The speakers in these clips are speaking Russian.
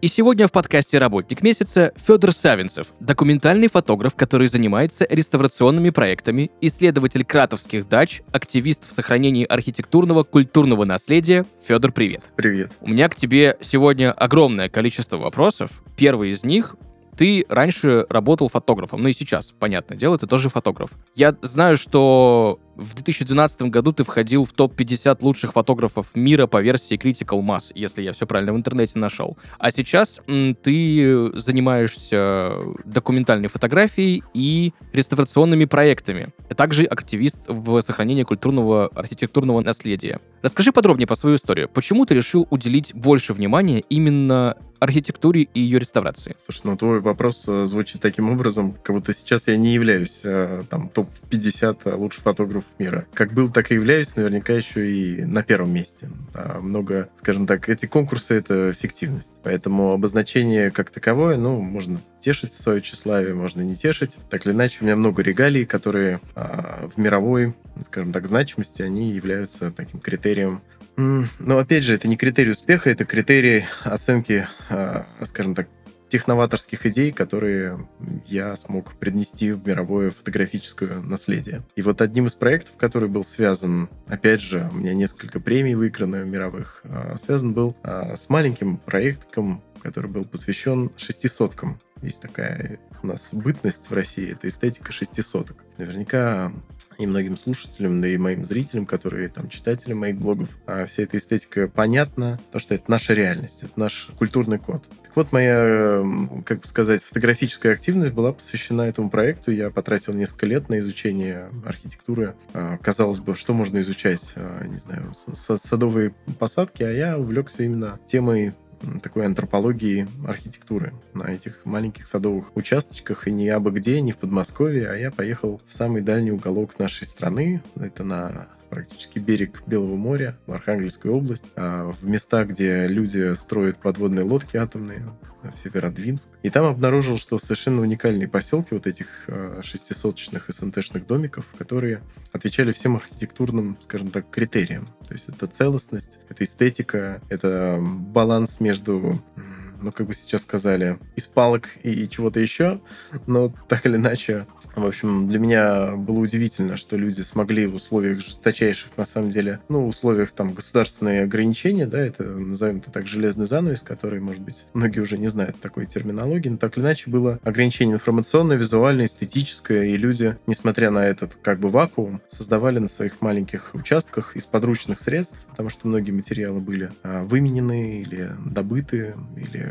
и сегодня в подкасте «Работник месяца» Федор Савинцев, документальный фотограф, который занимается реставрационными проектами, исследователь кратовских дач, активист в сохранении архитектурного культурного наследия. Федор, привет. Привет. У меня к тебе сегодня огромное количество вопросов. Первый из них ты раньше работал фотографом, ну и сейчас, понятное дело, ты тоже фотограф. Я знаю, что в 2012 году ты входил в топ-50 лучших фотографов мира по версии Critical Mass, если я все правильно в интернете нашел. А сейчас м, ты занимаешься документальной фотографией и реставрационными проектами, а также активист в сохранении культурного архитектурного наследия. Расскажи подробнее по свою историю. Почему ты решил уделить больше внимания именно архитектуре и ее реставрации? Слушай, ну твой вопрос э, звучит таким образом, как будто сейчас я не являюсь э, там топ-50 лучших фотографов мира. Как был, так и являюсь, наверняка еще и на первом месте. А много, скажем так, эти конкурсы — это фиктивность. Поэтому обозначение как таковое, ну, можно тешить свое тщеславие, можно не тешить. Так или иначе, у меня много регалий, которые а, в мировой, скажем так, значимости, они являются таким критерием но опять же, это не критерий успеха, это критерий оценки, а, скажем так, техноваторских идей, которые я смог принести в мировое фотографическое наследие. И вот одним из проектов, который был связан, опять же, у меня несколько премий выиграно мировых, а, связан был а, с маленьким проектом, который был посвящен шестисоткам. Есть такая у нас бытность в России, это эстетика шестисоток. Наверняка и многим слушателям, да и моим зрителям, которые там читатели моих блогов, а вся эта эстетика понятна, то, что это наша реальность, это наш культурный код. Так вот, моя, как бы сказать, фотографическая активность была посвящена этому проекту. Я потратил несколько лет на изучение архитектуры. А, казалось бы, что можно изучать, а, не знаю, садовые посадки, а я увлекся именно темой такой антропологии архитектуры на этих маленьких садовых участочках. И не абы где, не в Подмосковье, а я поехал в самый дальний уголок нашей страны. Это на практически берег Белого моря, в Архангельскую область, а в места, где люди строят подводные лодки атомные, в Северодвинск. И там обнаружил, что совершенно уникальные поселки вот этих а, шестисоточных СНТшных домиков, которые отвечали всем архитектурным, скажем так, критериям. То есть это целостность, это эстетика, это баланс между ну, как бы сейчас сказали, из палок и чего-то еще. Но так или иначе, в общем, для меня было удивительно, что люди смогли в условиях жесточайших, на самом деле, ну, условиях там государственные ограничения, да, это, назовем это так, железный занавес, который, может быть, многие уже не знают такой терминологии, но так или иначе было ограничение информационное, визуальное, эстетическое, и люди, несмотря на этот как бы вакуум, создавали на своих маленьких участках из подручных средств, потому что многие материалы были а, выменены или добыты, или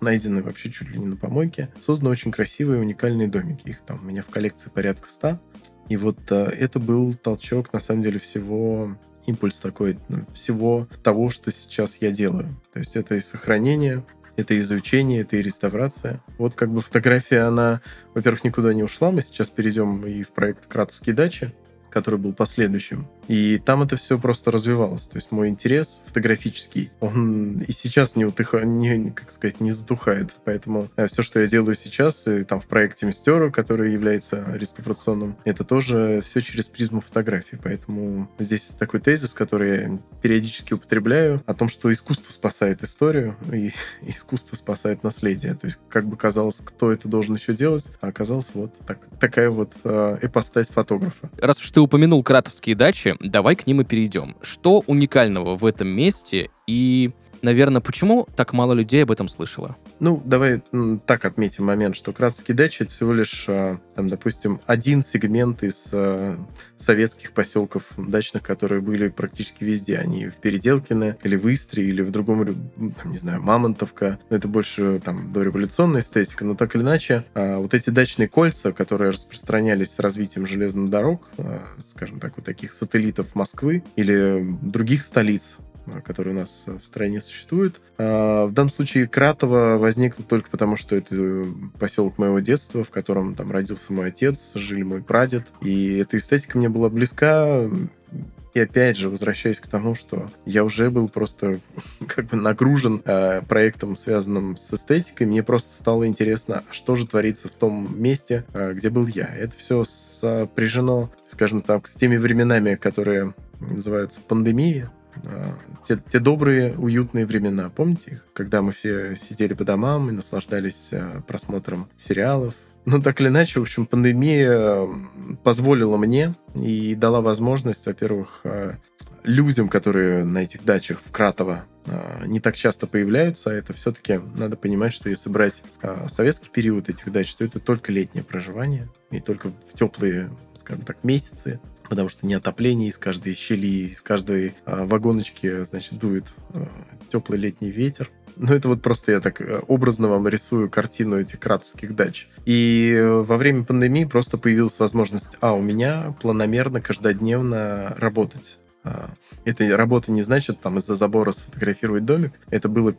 найдены вообще чуть ли не на помойке. Созданы очень красивые, уникальные домики. Их там у меня в коллекции порядка ста. И вот э, это был толчок, на самом деле, всего импульс такой, ну, всего того, что сейчас я делаю. То есть это и сохранение, это изучение, это и реставрация. Вот как бы фотография, она, во-первых, никуда не ушла. Мы сейчас перейдем и в проект «Кратовские дачи», который был последующим. И там это все просто развивалось. То есть мой интерес фотографический, он и сейчас не утыха, не, как сказать, не затухает. Поэтому э, все, что я делаю сейчас, и там в проекте Мистера, который является реставрационным, это тоже все через призму фотографии. Поэтому здесь такой тезис, который я периодически употребляю, о том, что искусство спасает историю, и искусство спасает наследие. То есть, как бы казалось, кто это должен еще делать, а оказалось вот так, такая вот э, эпостась фотографа. Раз уж ты упомянул кратовские дачи, давай к ним и перейдем. Что уникального в этом месте и Наверное, почему так мало людей об этом слышало? Ну, давай так отметим момент, что Кратовские дачи — это всего лишь, а, там, допустим, один сегмент из а, советских поселков дачных, которые были практически везде. Они в Переделкино, или в Истре, или в другом, там, не знаю, Мамонтовка. Это больше там дореволюционная эстетика, но так или иначе, а, вот эти дачные кольца, которые распространялись с развитием железных дорог, скажем так, вот таких сателлитов Москвы или других столиц, который у нас в стране существует. А, в данном случае Кратово возникло только потому, что это поселок моего детства, в котором там родился мой отец, жили мой прадед. И эта эстетика мне была близка. И опять же, возвращаясь к тому, что я уже был просто как бы нагружен э, проектом, связанным с эстетикой, мне просто стало интересно, а что же творится в том месте, э, где был я. Это все сопряжено, скажем так, с теми временами, которые называются пандемией, э, те, те добрые, уютные времена. Помните их? Когда мы все сидели по домам и наслаждались э, просмотром сериалов, ну, так или иначе, в общем, пандемия позволила мне и дала возможность, во-первых, э, людям, которые на этих дачах в Кратово не так часто появляются, а это все-таки надо понимать, что если брать советский период этих дач, то это только летнее проживание и только в теплые, скажем так, месяцы, потому что не отопление из каждой щели, из каждой вагоночки, значит, дует теплый летний ветер. Ну, это вот просто я так э, образно вам рисую картину этих кратовских дач. И э, во время пандемии просто появилась возможность, а, у меня планомерно, каждодневно работать а, эта работа не значит там из-за забора сфотографировать домик. Это было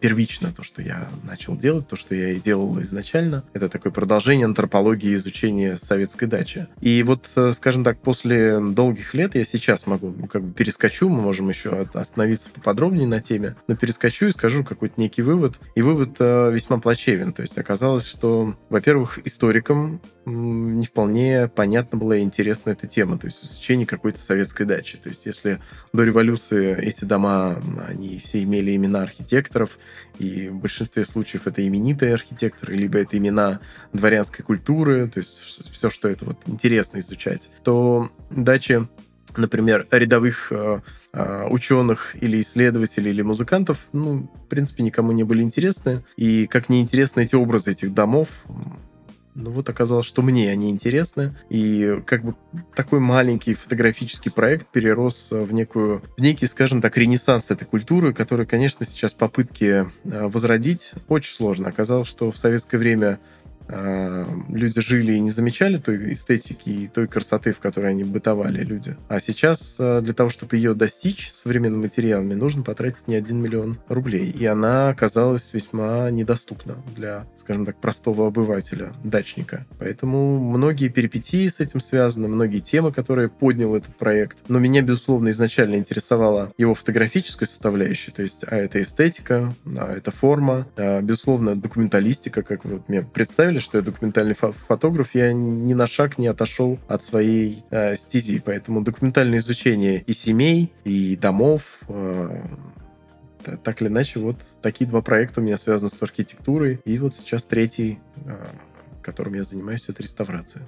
первично то, что я начал делать, то, что я и делал изначально. Это такое продолжение антропологии изучения советской дачи. И вот, э, скажем так, после долгих лет я сейчас могу, ну, как бы перескочу, мы можем еще остановиться поподробнее на теме, но перескочу и скажу какой-то некий вывод. И вывод э, весьма плачевен. То есть оказалось, что, во-первых, историкам не вполне понятна была и интересна эта тема, то есть изучение какой-то советской дачи. То есть если до революции эти дома, они все имели имена архитекторов, и в большинстве случаев это именитые архитекторы, либо это имена дворянской культуры, то есть все, что это вот интересно изучать, то дачи например, рядовых э, э, ученых или исследователей или музыкантов, ну, в принципе, никому не были интересны. И как неинтересны эти образы этих домов, ну вот оказалось, что мне они интересны. И как бы такой маленький фотографический проект перерос в некую, в некий, скажем так, ренессанс этой культуры, который, конечно, сейчас попытки э, возродить очень сложно. Оказалось, что в советское время Э, люди жили и не замечали той эстетики и той красоты, в которой они бытовали, люди. А сейчас э, для того, чтобы ее достичь современными материалами, нужно потратить не один миллион рублей. И она оказалась весьма недоступна для, скажем так, простого обывателя, дачника. Поэтому многие перипетии с этим связаны, многие темы, которые поднял этот проект. Но меня, безусловно, изначально интересовала его фотографическая составляющая, то есть, а это эстетика, а это форма, а, безусловно, документалистика, как вы вот мне представили, знали, что я документальный фо фотограф, я ни на шаг не отошел от своей э, стези. Поэтому документальное изучение и семей, и домов, э, так или иначе, вот такие два проекта у меня связаны с архитектурой. И вот сейчас третий, э, которым я занимаюсь, это реставрация.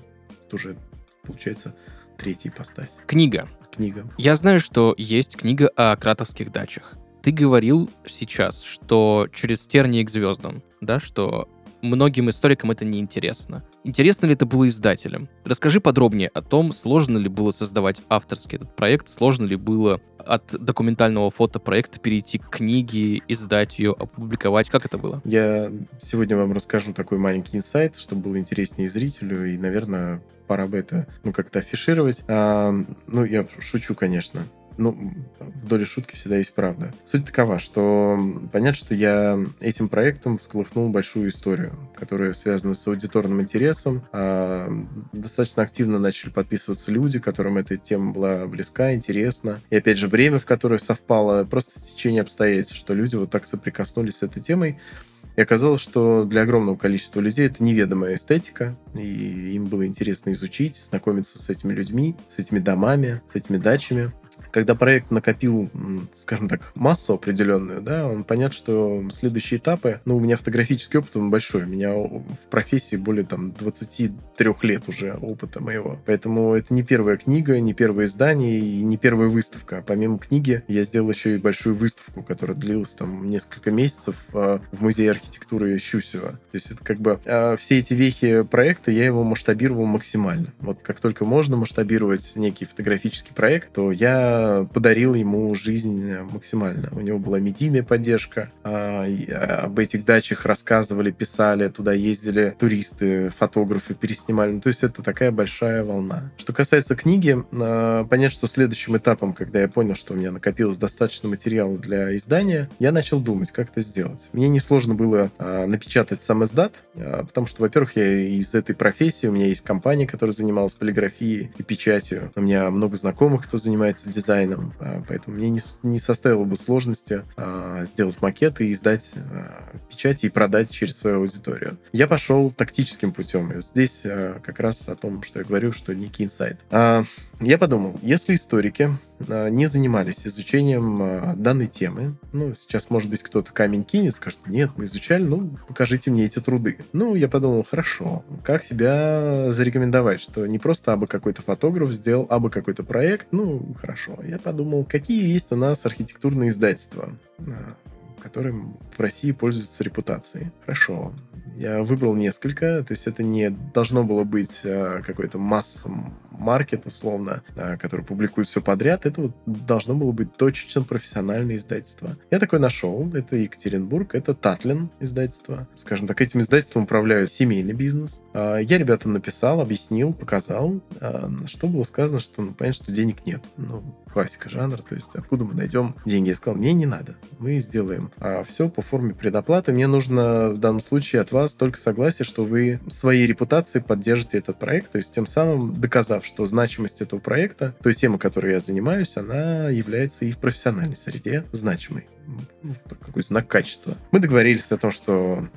Это уже, получается, третий ипостась. Книга. Книга. Я знаю, что есть книга о кратовских дачах. Ты говорил сейчас, что через тернии к звездам, да, что многим историкам это не интересно. Интересно ли это было издателям? Расскажи подробнее о том, сложно ли было создавать авторский этот проект, сложно ли было от документального фотопроекта перейти к книге, издать ее, опубликовать. Как это было? Я сегодня вам расскажу такой маленький инсайт, чтобы было интереснее зрителю, и, наверное, пора бы это ну, как-то афишировать. А, ну, я шучу, конечно ну, в доле шутки всегда есть правда. Суть такова, что понятно, что я этим проектом всколыхнул большую историю, которая связана с аудиторным интересом. А, достаточно активно начали подписываться люди, которым эта тема была близка, интересна. И опять же, время, в которое совпало, просто течение обстоятельств, что люди вот так соприкоснулись с этой темой. И оказалось, что для огромного количества людей это неведомая эстетика, и им было интересно изучить, знакомиться с этими людьми, с этими домами, с этими дачами когда проект накопил, скажем так, массу определенную, да, он понятно, что следующие этапы, ну, у меня фотографический опыт, он большой, у меня в профессии более, там, 23 лет уже опыта моего. Поэтому это не первая книга, не первое издание и не первая выставка. Помимо книги я сделал еще и большую выставку, которая длилась там несколько месяцев а, в Музее архитектуры Щусева. То есть это как бы а, все эти вехи проекта я его масштабировал максимально. Вот как только можно масштабировать некий фотографический проект, то я я подарил ему жизнь максимально. У него была медийная поддержка, а, а, об этих дачах рассказывали, писали, туда ездили туристы, фотографы, переснимали. Ну, то есть это такая большая волна. Что касается книги, понятно, что следующим этапом, когда я понял, что у меня накопилось достаточно материала для издания, я начал думать, как это сделать. Мне несложно было напечатать сам издат, потому что, во-первых, я из этой профессии, у меня есть компания, которая занималась полиграфией и печатью. У меня много знакомых, кто занимается дизайном, а, поэтому мне не, не составило бы сложности а, сделать макет и издать а, в печати и продать через свою аудиторию. Я пошел тактическим путем. И вот здесь как раз о том, что я говорю, что некий инсайт. А, я подумал, если историки а, не занимались изучением а, данной темы. Ну, сейчас, может быть, кто-то камень кинет, скажет, нет, мы изучали, ну, покажите мне эти труды. Ну, я подумал, хорошо, как себя зарекомендовать, что не просто абы какой-то фотограф сделал абы какой-то проект, ну, хорошо. Я подумал, какие есть у нас архитектурные издательства, а, которым в России пользуются репутацией. Хорошо. Я выбрал несколько, то есть это не должно было быть какой-то массом маркет, условно, а, который публикует все подряд, это вот должно было быть точечно профессиональное издательство. Я такой нашел. Это Екатеринбург, это Татлин издательство. Скажем так, этим издательством управляют семейный бизнес. А, я ребятам написал, объяснил, показал, что было сказано, что, ну, понятно, что денег нет. Ну, классика жанра, то есть откуда мы найдем деньги. Я сказал, мне не надо, мы сделаем а все по форме предоплаты. Мне нужно в данном случае от вас только согласие, что вы своей репутацией поддержите этот проект, то есть тем самым доказав, что значимость этого проекта, той темы, которой я занимаюсь, она является и в профессиональной среде значимой. Ну, какой знак качества. Мы договорились о том, что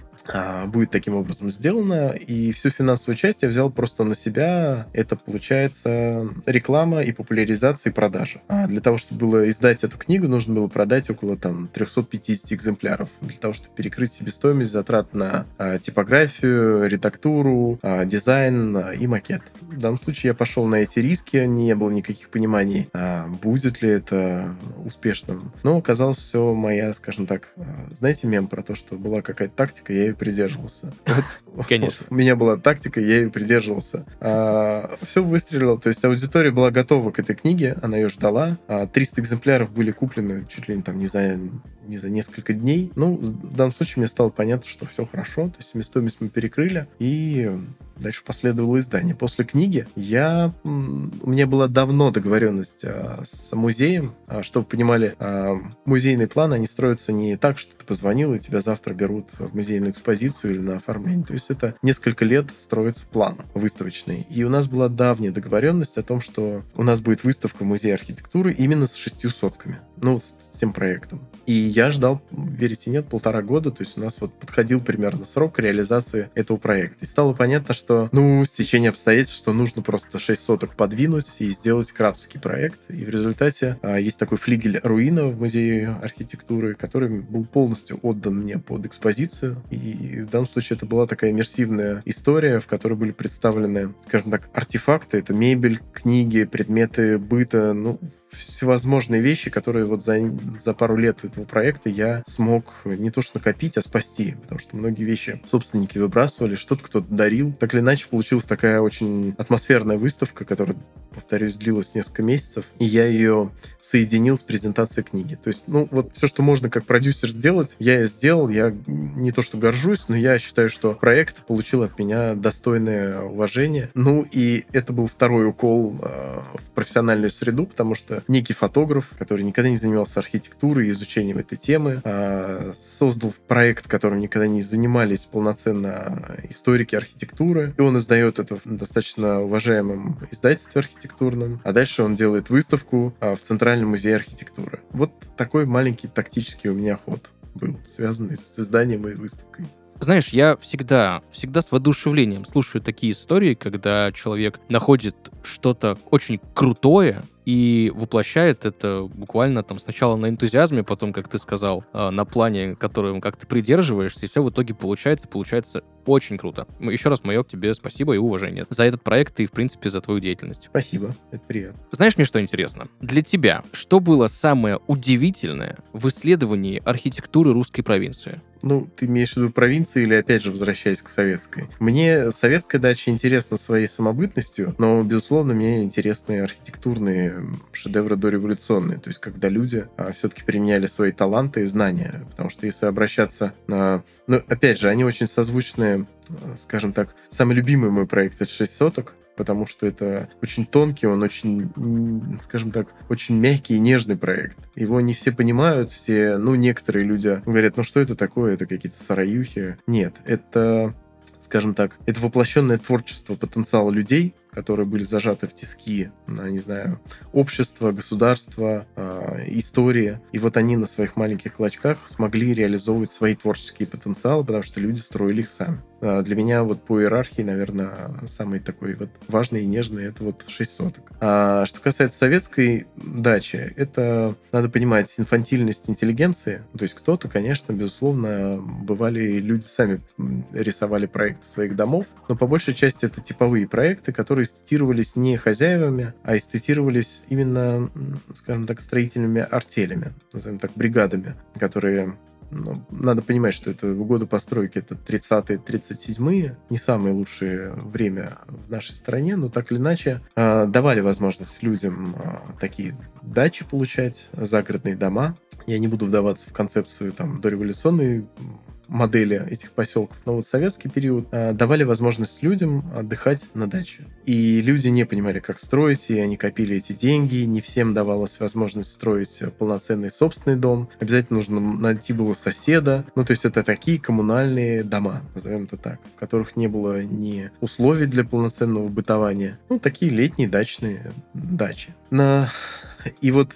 будет таким образом сделано, и всю финансовую часть я взял просто на себя. Это получается реклама и популяризация и продажа. А для того, чтобы было издать эту книгу, нужно было продать около там 350 экземпляров. Для того, чтобы перекрыть себестоимость затрат на а, типографию, редактуру, а, дизайн а, и макет. В данном случае я пошел на эти риски, не было никаких пониманий, а, будет ли это успешным. Но оказалось все моя, скажем так, а, знаете мем про то, что была какая-то тактика, я ее придерживался. Конечно. У меня была тактика, я ее придерживался. А, все выстрелило, то есть аудитория была готова к этой книге, она ее ждала. 300 экземпляров были куплены чуть ли не там, не за, не за несколько дней. Ну, в данном случае мне стало понятно, что все хорошо, то есть себестоимость мы перекрыли, и Дальше последовало издание. После книги я... У меня была давно договоренность а, с музеем. А, чтобы понимали, а, музейные планы, они строятся не так, что ты позвонил, и тебя завтра берут в музейную экспозицию или на оформление. То есть это несколько лет строится план выставочный. И у нас была давняя договоренность о том, что у нас будет выставка в музее архитектуры именно с шестью сотками. Ну, с тем проектом. И я ждал, верите нет, полтора года. То есть у нас вот подходил примерно срок реализации этого проекта. И стало понятно, что, ну, с течение обстоятельств, что нужно просто 6 соток подвинуть и сделать кратовский проект. И в результате а, есть такой флигель руина в музее архитектуры, который был полностью отдан мне под экспозицию. И в данном случае это была такая иммерсивная история, в которой были представлены, скажем так, артефакты. Это мебель, книги, предметы быта, ну, всевозможные вещи, которые вот за, за пару лет этого проекта я смог не то что накопить, а спасти. Потому что многие вещи собственники выбрасывали, что-то кто-то дарил. Так или иначе, получилась такая очень атмосферная выставка, которая, повторюсь, длилась несколько месяцев. И я ее соединил с презентацией книги. То есть, ну, вот все, что можно как продюсер сделать, я ее сделал. Я не то что горжусь, но я считаю, что проект получил от меня достойное уважение. Ну, и это был второй укол э, в профессиональную среду, потому что некий фотограф, который никогда не занимался архитектурой и изучением этой темы, а, создал проект, которым никогда не занимались полноценно историки архитектуры, и он издает это в достаточно уважаемом издательстве архитектурном, а дальше он делает выставку а, в Центральном музее архитектуры. Вот такой маленький тактический у меня ход был, связанный с изданием и выставкой. Знаешь, я всегда, всегда с воодушевлением слушаю такие истории, когда человек находит что-то очень крутое, и воплощает это буквально там сначала на энтузиазме, потом, как ты сказал, а, на плане, которым как ты придерживаешься, и все в итоге получается, получается очень круто. Еще раз, Майок, тебе спасибо и уважение за этот проект и, в принципе, за твою деятельность. Спасибо, это приятно. Знаешь, мне что интересно? Для тебя, что было самое удивительное в исследовании архитектуры русской провинции? Ну, ты имеешь в виду провинции или, опять же, возвращаясь к советской? Мне советская дача интересна своей самобытностью, но, безусловно, мне интересны архитектурные такие шедевры дореволюционные, то есть когда люди а, все-таки применяли свои таланты и знания, потому что если обращаться на... Ну, опять же, они очень созвучны, а, скажем так, самый любимый мой проект — это «6 соток», потому что это очень тонкий, он очень, скажем так, очень мягкий и нежный проект. Его не все понимают, все, ну, некоторые люди говорят, ну, что это такое, это какие-то сараюхи. Нет, это скажем так, это воплощенное творчество потенциала людей, которые были зажаты в тиски, на, не знаю, общество, государство, э, история. И вот они на своих маленьких клочках смогли реализовывать свои творческие потенциалы, потому что люди строили их сами. Э, для меня вот по иерархии, наверное, самый такой вот важный и нежный это вот 6 соток. А что касается советской дачи, это, надо понимать, инфантильность интеллигенции. То есть кто-то, конечно, безусловно, бывали люди сами рисовали проекты своих домов, но по большей части это типовые проекты, которые эстетировались не хозяевами, а эстетировались именно, скажем так, строительными артелями, назовем так, бригадами, которые ну, надо понимать, что это годы постройки, это 30-е, 37-е, не самое лучшее время в нашей стране, но так или иначе э, давали возможность людям э, такие дачи получать, загородные дома. Я не буду вдаваться в концепцию там дореволюционной модели этих поселков. Но вот советский период э, давали возможность людям отдыхать на даче. И люди не понимали, как строить, и они копили эти деньги. Не всем давалась возможность строить полноценный собственный дом. Обязательно нужно найти было соседа. Ну, то есть это такие коммунальные дома, назовем это так, в которых не было ни условий для полноценного бытования. Ну, такие летние дачные дачи. На... И вот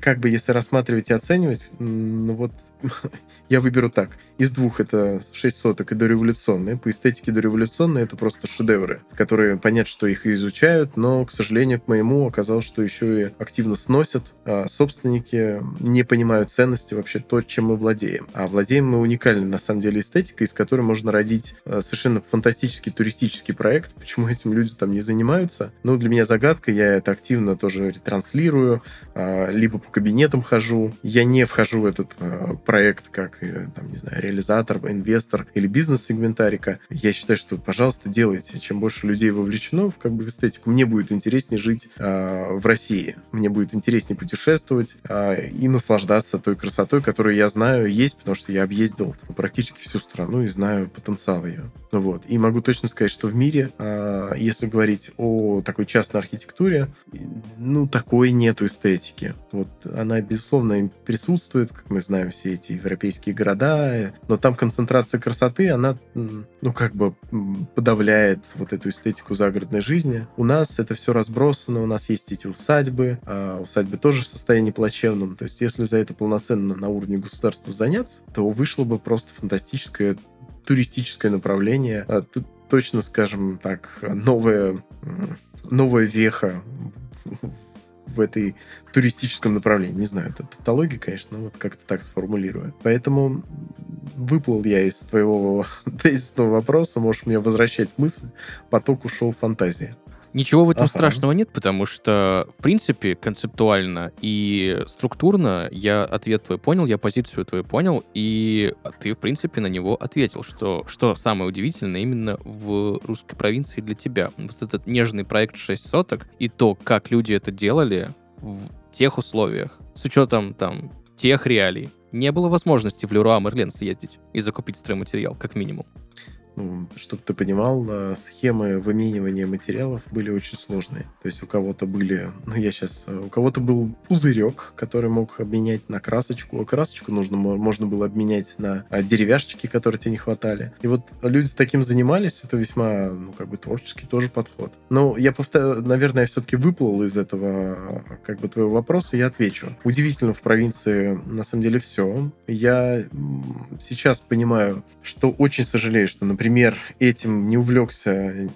как бы если рассматривать и оценивать, ну вот я выберу так. Из двух это 6 соток и дореволюционные. По эстетике дореволюционные это просто шедевры, которые понятно, что их изучают, но, к сожалению, к моему оказалось, что еще и активно сносят. А собственники не понимают ценности вообще то, чем мы владеем. А владеем мы уникальной, на самом деле, эстетикой, из которой можно родить а, совершенно фантастический туристический проект. Почему этим люди там не занимаются? Ну, для меня загадка, я это активно тоже ретранслирую, а, либо по кабинетам хожу. Я не вхожу в этот проект как, э, там, не знаю, реализатор, инвестор или бизнес-сегментарика, я считаю, что, пожалуйста, делайте. Чем больше людей вовлечено в, как бы, в эстетику, мне будет интереснее жить э, в России. Мне будет интереснее путешествовать э, и наслаждаться той красотой, которую я знаю есть, потому что я объездил практически всю страну и знаю потенциал ее. Ну, вот. И могу точно сказать, что в мире, э, если говорить о такой частной архитектуре, ну, такой нету эстетики. Вот она, безусловно, присутствует, как мы знаем, все эти европейские города, но там концентрация красоты, она, ну, как бы подавляет вот эту эстетику загородной жизни. У нас это все разбросано, у нас есть эти усадьбы, а усадьбы тоже в состоянии плачевном. То есть, если за это полноценно на уровне государства заняться, то вышло бы просто фантастическое туристическое направление. А тут точно, скажем так, новая, новая веха в этой туристическом направлении. Не знаю, это тавтология, конечно, но вот как-то так сформулирую. Поэтому выплыл я из твоего тезисного вопроса, можешь мне возвращать мысль, поток ушел в фантазии. Ничего в этом ага. страшного нет, потому что, в принципе, концептуально и структурно я ответ твой понял, я позицию твою понял, и ты, в принципе, на него ответил, что, что самое удивительное именно в русской провинции для тебя. Вот этот нежный проект 6 соток и то, как люди это делали в тех условиях, с учетом там тех реалий, не было возможности в Леруа Мерлен съездить и закупить стройматериал, как минимум чтобы ты понимал, э, схемы выменивания материалов были очень сложные. То есть у кого-то были, ну я сейчас, э, у кого-то был пузырек, который мог обменять на красочку, а красочку нужно, можно было обменять на а, деревяшечки, которые тебе не хватали. И вот люди таким занимались, это весьма, ну, как бы творческий тоже подход. Но я, повтор... наверное, я все-таки выплыл из этого, как бы, твоего вопроса, я отвечу. Удивительно в провинции, на самом деле, все. Я сейчас понимаю, что очень сожалею, что, например, например, этим не увлекся,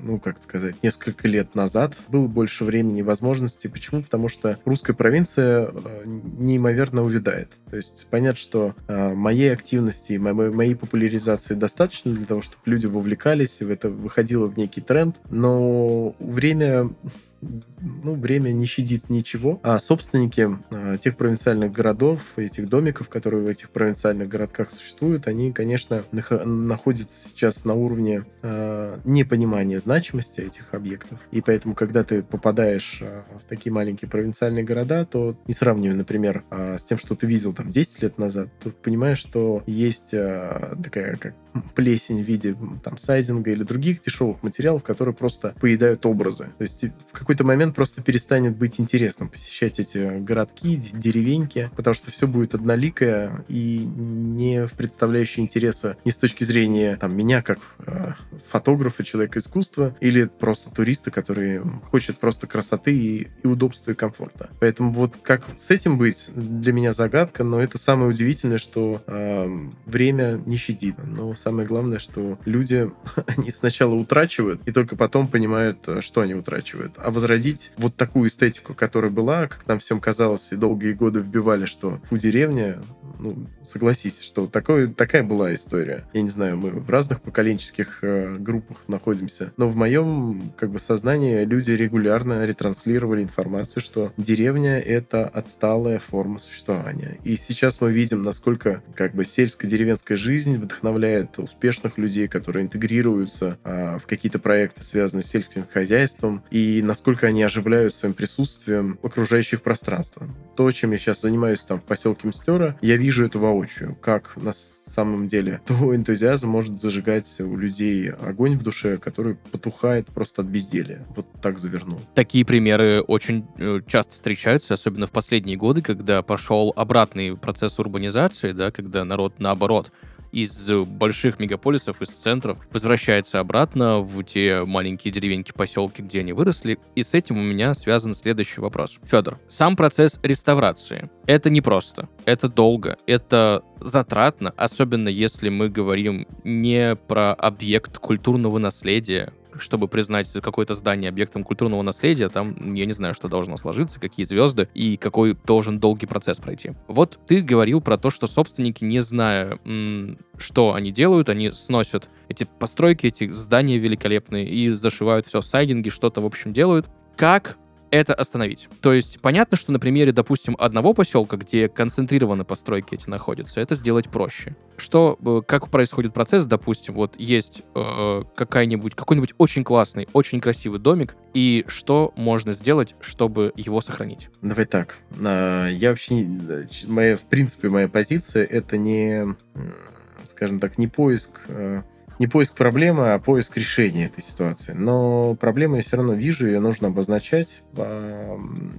ну, как сказать, несколько лет назад, было больше времени и возможностей. Почему? Потому что русская провинция э, неимоверно увядает. То есть понятно, что э, моей активности, моей, моей популяризации достаточно для того, чтобы люди вовлекались, и это выходило в некий тренд, но время ну, время не щадит ничего, а собственники э, тех провинциальных городов, этих домиков, которые в этих провинциальных городках существуют, они, конечно, нах- находятся сейчас на уровне э, непонимания значимости этих объектов. И поэтому, когда ты попадаешь э, в такие маленькие провинциальные города, то не сравнивая, например, э, с тем, что ты видел там 10 лет назад, то понимаешь, что есть э, такая как плесень в виде там сайдинга или других дешевых материалов, которые просто поедают образы. То есть в какой-то момент просто перестанет быть интересным посещать эти городки, деревеньки, потому что все будет одноликое и не представляющее интереса ни с точки зрения там, меня как э, фотографа, человека искусства, или просто туриста, который хочет просто красоты и, и удобства и комфорта. Поэтому вот как с этим быть, для меня загадка, но это самое удивительное, что э, время не щадит. Но самое главное, что люди, они сначала утрачивают, и только потом понимают, э, что они утрачивают. А возродить вот такую эстетику, которая была, как нам всем казалось, и долгие годы вбивали, что у деревня, ну, согласись, что такое, такая была история. Я не знаю, мы в разных поколенческих э, группах находимся, но в моем как бы сознании люди регулярно ретранслировали информацию, что деревня — это отсталая форма существования. И сейчас мы видим, насколько как бы сельско-деревенская жизнь вдохновляет успешных людей, которые интегрируются а, в какие-то проекты, связанные с сельским хозяйством, и насколько они оживляют своим присутствием окружающих пространства. То, чем я сейчас занимаюсь там в поселке Мстера, я вижу это воочию, как на самом деле твой энтузиазм может зажигать у людей огонь в душе, который потухает просто от безделия. Вот так завернул. Такие примеры очень э, часто встречаются, особенно в последние годы, когда пошел обратный процесс урбанизации, да, когда народ наоборот из больших мегаполисов, из центров, возвращается обратно в те маленькие деревеньки, поселки, где они выросли. И с этим у меня связан следующий вопрос. Федор, сам процесс реставрации — это непросто, это долго, это затратно, особенно если мы говорим не про объект культурного наследия, чтобы признать какое-то здание объектом культурного наследия, там я не знаю, что должно сложиться, какие звезды и какой должен долгий процесс пройти. Вот ты говорил про то, что собственники, не зная, что они делают, они сносят эти постройки, эти здания великолепные и зашивают все в сайдинги, что-то, в общем, делают. Как это остановить. То есть понятно, что на примере, допустим, одного поселка, где концентрированы постройки эти находятся, это сделать проще. Что, э, как происходит процесс, допустим, вот есть э, какая-нибудь, какой-нибудь очень классный, очень красивый домик, и что можно сделать, чтобы его сохранить? Давай так. А, я вообще, моя, в принципе, моя позиция это не, скажем так, не поиск э, не поиск проблемы, а поиск решения этой ситуации. Но проблему я все равно вижу, ее нужно обозначать.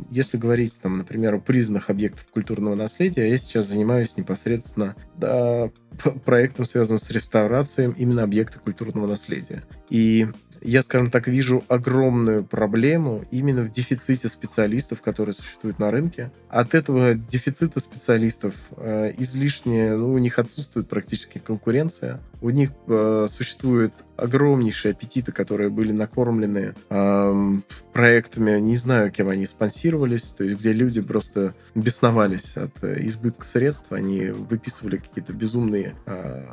Если говорить, там, например, о признанных объектах культурного наследия, я сейчас занимаюсь непосредственно да, проектом, связанным с реставрацией именно объекта культурного наследия. И я, скажем так, вижу огромную проблему именно в дефиците специалистов, которые существуют на рынке. От этого дефицита специалистов э, излишне, ну, у них отсутствует практически конкуренция. У них э, существует огромнейшие аппетиты, которые были накормлены э, проектами, не знаю, кем они спонсировались, то есть где люди просто бесновались от э, избытка средств, они выписывали какие-то безумные э,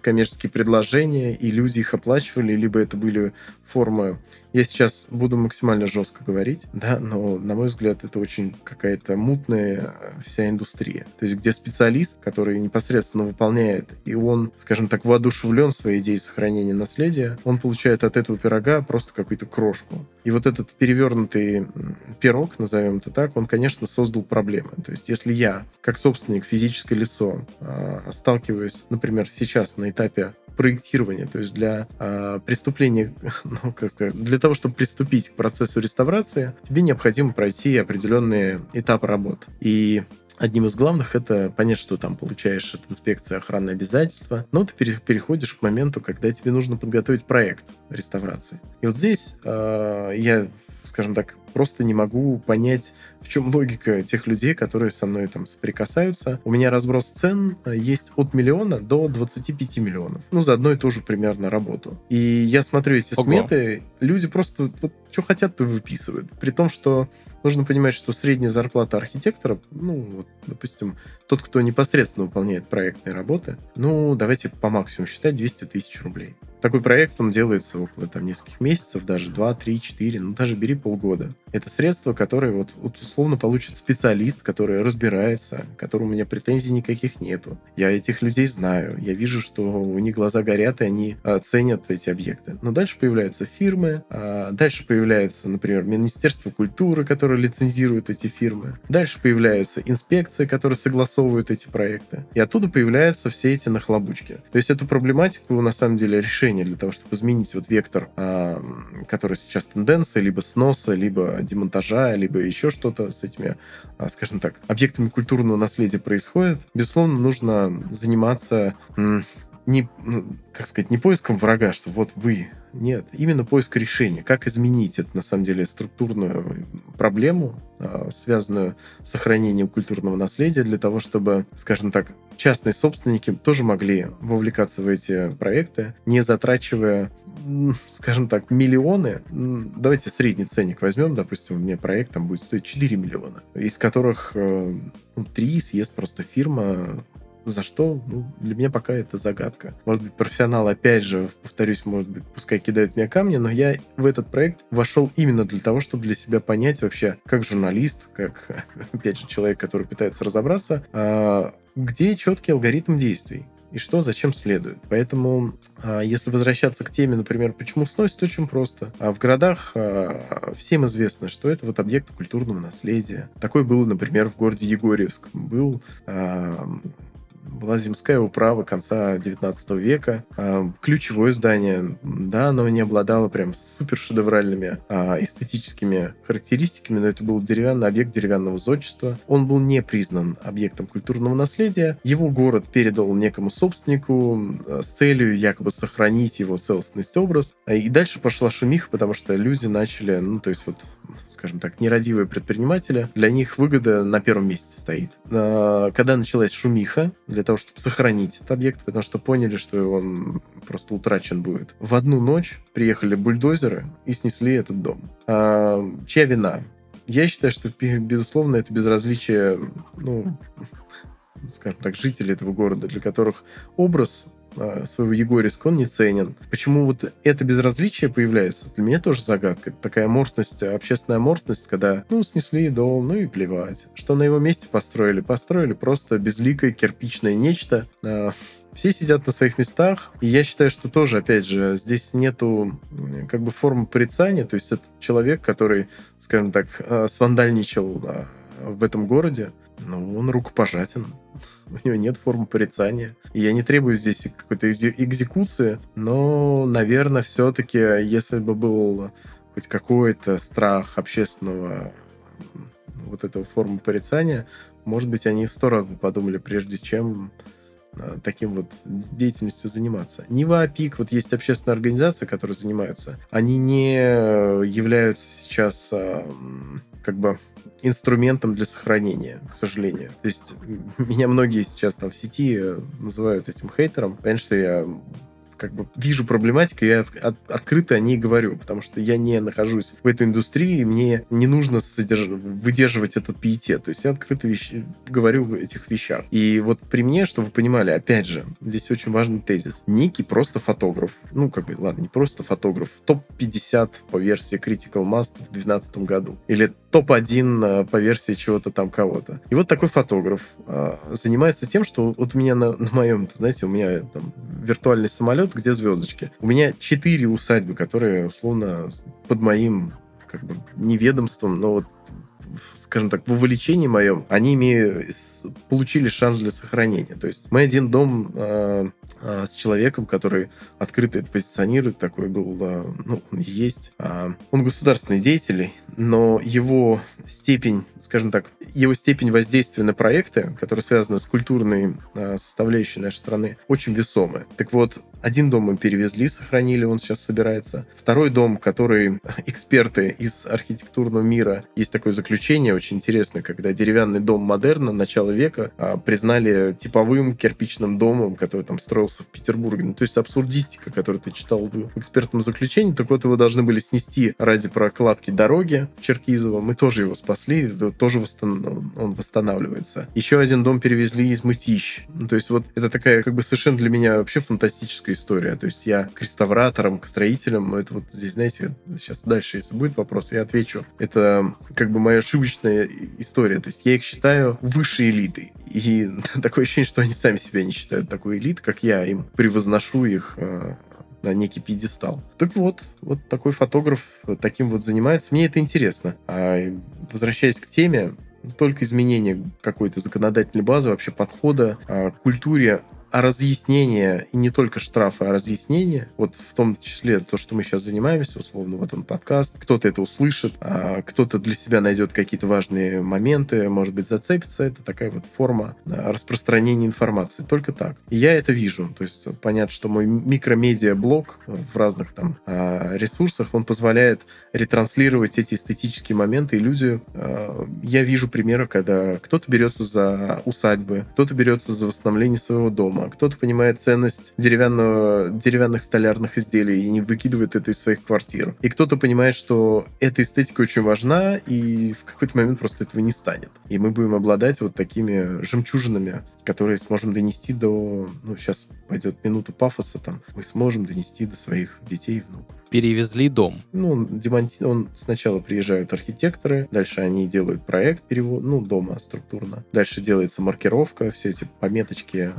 коммерческие предложения, и люди их оплачивали, либо это были формы я сейчас буду максимально жестко говорить, да, но, на мой взгляд, это очень какая-то мутная вся индустрия. То есть, где специалист, который непосредственно выполняет, и он, скажем так, воодушевлен своей идеей сохранения наследия, он получает от этого пирога просто какую-то крошку. И вот этот перевернутый пирог, назовем это так, он, конечно, создал проблемы. То есть, если я, как собственник, физическое лицо, а, сталкиваюсь, например, сейчас на этапе проектирования, то есть для э, преступления, ну, как сказать, для того, чтобы приступить к процессу реставрации, тебе необходимо пройти определенные этапы работ. И Одним из главных это понять, что там получаешь от инспекции охранные обязательства, но ты переходишь к моменту, когда тебе нужно подготовить проект реставрации. И вот здесь э, я, скажем так, просто не могу понять, в чем логика тех людей, которые со мной там соприкасаются. У меня разброс цен э, есть от миллиона до 25 миллионов. Ну, за одну и ту же примерно работу. И я смотрю эти Ого. сметы, люди просто вот, что хотят, то выписывают. При том, что нужно понимать, что средняя зарплата архитектора, ну, вот, допустим, тот, кто непосредственно выполняет проектные работы, ну, давайте по максимуму считать 200 тысяч рублей. Такой проект, он делается около там нескольких месяцев, даже 2, 3, 4, ну даже бери полгода. Это средства, которые вот, вот условно получит специалист, который разбирается, которому у меня претензий никаких нету. Я этих людей знаю, я вижу, что у них глаза горят, и они а, ценят эти объекты. Но дальше появляются фирмы, а, дальше появляется, например, Министерство культуры, которое лицензирует эти фирмы. Дальше появляются инспекции, которые согласовывают эти проекты. И оттуда появляются все эти нахлобучки. То есть эту проблематику, на самом деле, решение для того, чтобы изменить вот вектор, а, который сейчас тенденция, либо сноса, либо демонтажа, либо еще что-то с этими, а, скажем так, объектами культурного наследия происходит, безусловно, нужно заниматься не, ну, как сказать, не поиском врага, что вот вы. Нет, именно поиск решения. Как изменить это, на самом деле, структурную проблему, а, связанную с сохранением культурного наследия, для того, чтобы, скажем так, частные собственники тоже могли вовлекаться в эти проекты, не затрачивая, скажем так, миллионы. Давайте средний ценник возьмем, допустим, у меня проект там будет стоить 4 миллиона, из которых э, ну, 3 съест просто фирма за что? Ну, для меня пока это загадка. Может быть, профессионал, опять же, повторюсь, может быть, пускай кидают мне камни, но я в этот проект вошел именно для того, чтобы для себя понять вообще, как журналист, как, опять же, человек, который пытается разобраться, а, где четкий алгоритм действий и что зачем следует. Поэтому, а, если возвращаться к теме, например, почему сносит, очень просто. А В городах а, всем известно, что это вот объект культурного наследия. Такой был, например, в городе Егорьевск. Был была земская управа конца 19 века. А, Ключевое здание, да, оно не обладало прям супер шедевральными а, эстетическими характеристиками, но это был деревянный объект деревянного зодчества. Он был не признан объектом культурного наследия. Его город передал некому собственнику а, с целью якобы сохранить его целостность образ. И дальше пошла шумиха, потому что люди начали, ну, то есть вот, скажем так, нерадивые предприниматели, для них выгода на первом месте стоит. А, Когда началась шумиха, для того, чтобы сохранить этот объект, потому что поняли, что он просто утрачен будет. В одну ночь приехали бульдозеры и снесли этот дом. А, чья вина? Я считаю, что, бе- безусловно, это безразличие, ну, скажем так, жителей этого города, для которых образ своего Егорьевска, он не ценен. Почему вот это безразличие появляется, для меня тоже загадка. Это такая аморфность, общественная аморфность, когда, ну, снесли дом, ну и плевать. Что на его месте построили? Построили просто безликое кирпичное нечто, а, все сидят на своих местах, и я считаю, что тоже, опять же, здесь нету как бы формы порицания, то есть это человек, который, скажем так, э, свандальничал а, в этом городе, ну, он рукопожатен. У него нет формы порицания. Я не требую здесь какой-то экзе- экзекуции, но, наверное, все-таки, если бы был хоть какой-то страх общественного вот этого формы порицания, может быть, они в сто раз бы подумали, прежде чем таким вот деятельностью заниматься. Нива АПИК, вот есть общественные организации, которые занимаются, они не э, являются сейчас э, м, как бы инструментом для сохранения, к сожалению. То есть меня многие сейчас там в сети э, называют этим хейтером. Понятно, что я как бы вижу проблематику, я от- от- открыто о ней говорю, потому что я не нахожусь в этой индустрии, и мне не нужно содерж- выдерживать этот пиетет. То есть я открыто вещ- говорю в этих вещах. И вот при мне, чтобы вы понимали, опять же, здесь очень важный тезис. Некий просто фотограф, ну, как бы, ладно, не просто фотограф, топ-50 по версии Critical Mass в 2012 году. Или топ-1 э, по версии чего-то там кого-то. И вот такой фотограф э, занимается тем, что вот у меня на, на моем, знаете, у меня там виртуальный самолет, где звездочки. У меня четыре усадьбы, которые условно под моим как бы неведомством, но вот скажем так, в увлечении моем, они ими с- получили шанс для сохранения. То есть мы один дом э, э, с человеком, который открыто это позиционирует, такой был, э, ну, есть. А, он государственный деятель, но его степень, скажем так, его степень воздействия на проекты, которые связаны с культурной э, составляющей нашей страны, очень весомая. Так вот, Один дом мы перевезли, сохранили, он сейчас собирается. Второй дом, который эксперты из архитектурного мира, есть такое заключение очень интересное, когда деревянный дом модерна начала века а, признали типовым кирпичным домом, который там строился в Петербурге. Ну, то есть абсурдистика, которую ты читал в экспертном заключении, так вот его должны были снести ради прокладки дороги в Черкизово. Мы тоже его спасли, тоже восстан... он восстанавливается. Еще один дом перевезли из Мытищ. Ну, то есть вот это такая как бы совершенно для меня вообще фантастическая история. То есть я к реставраторам, к строителям, это вот здесь, знаете, сейчас дальше, если будет вопрос, я отвечу. Это как бы моя ошибочная история. То есть я их считаю высшей элитой. И такое ощущение, что они сами себя не считают такой элитой, как я им превозношу их э, на некий пьедестал. Так вот, вот такой фотограф таким вот занимается. Мне это интересно. А возвращаясь к теме, только изменение какой-то законодательной базы, вообще подхода а, к культуре а разъяснение, и не только штрафы, а разъяснение, вот в том числе то, что мы сейчас занимаемся, условно, вот он подкаст, кто-то это услышит, а кто-то для себя найдет какие-то важные моменты, может быть, зацепится, это такая вот форма распространения информации, только так. И я это вижу, то есть понятно, что мой микромедиа-блог в разных там ресурсах, он позволяет ретранслировать эти эстетические моменты, и люди, я вижу примеры, когда кто-то берется за усадьбы, кто-то берется за восстановление своего дома, кто-то понимает ценность деревянного, деревянных столярных изделий и не выкидывает это из своих квартир. И кто-то понимает, что эта эстетика очень важна, и в какой-то момент просто этого не станет. И мы будем обладать вот такими жемчужинами которые сможем донести до... Ну, сейчас пойдет минута пафоса, там, мы сможем донести до своих детей и внуков. Перевезли дом. Ну, демонти... он сначала приезжают архитекторы, дальше они делают проект перевод, ну, дома структурно. Дальше делается маркировка, все эти пометочки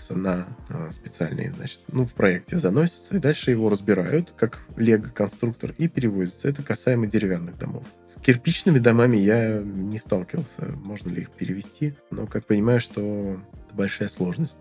ставятся на а, специальные, значит, ну, в проекте заносятся, и дальше его разбирают, как лего-конструктор, и перевозится. Это касаемо деревянных домов. С кирпичными домами я не сталкивался, можно ли их перевести, но, как понимаю, что это большая сложность.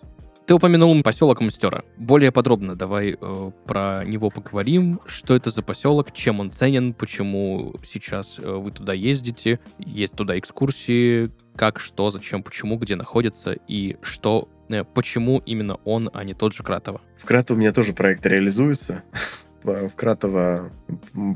Ты упомянул поселок Мастера. Более подробно давай э, про него поговорим. Что это за поселок, чем он ценен, почему сейчас э, вы туда ездите, есть туда экскурсии, как, что, зачем, почему, где находится и что, почему именно он, а не тот же Кратово. В Кратово у меня тоже проект реализуется. в Кратово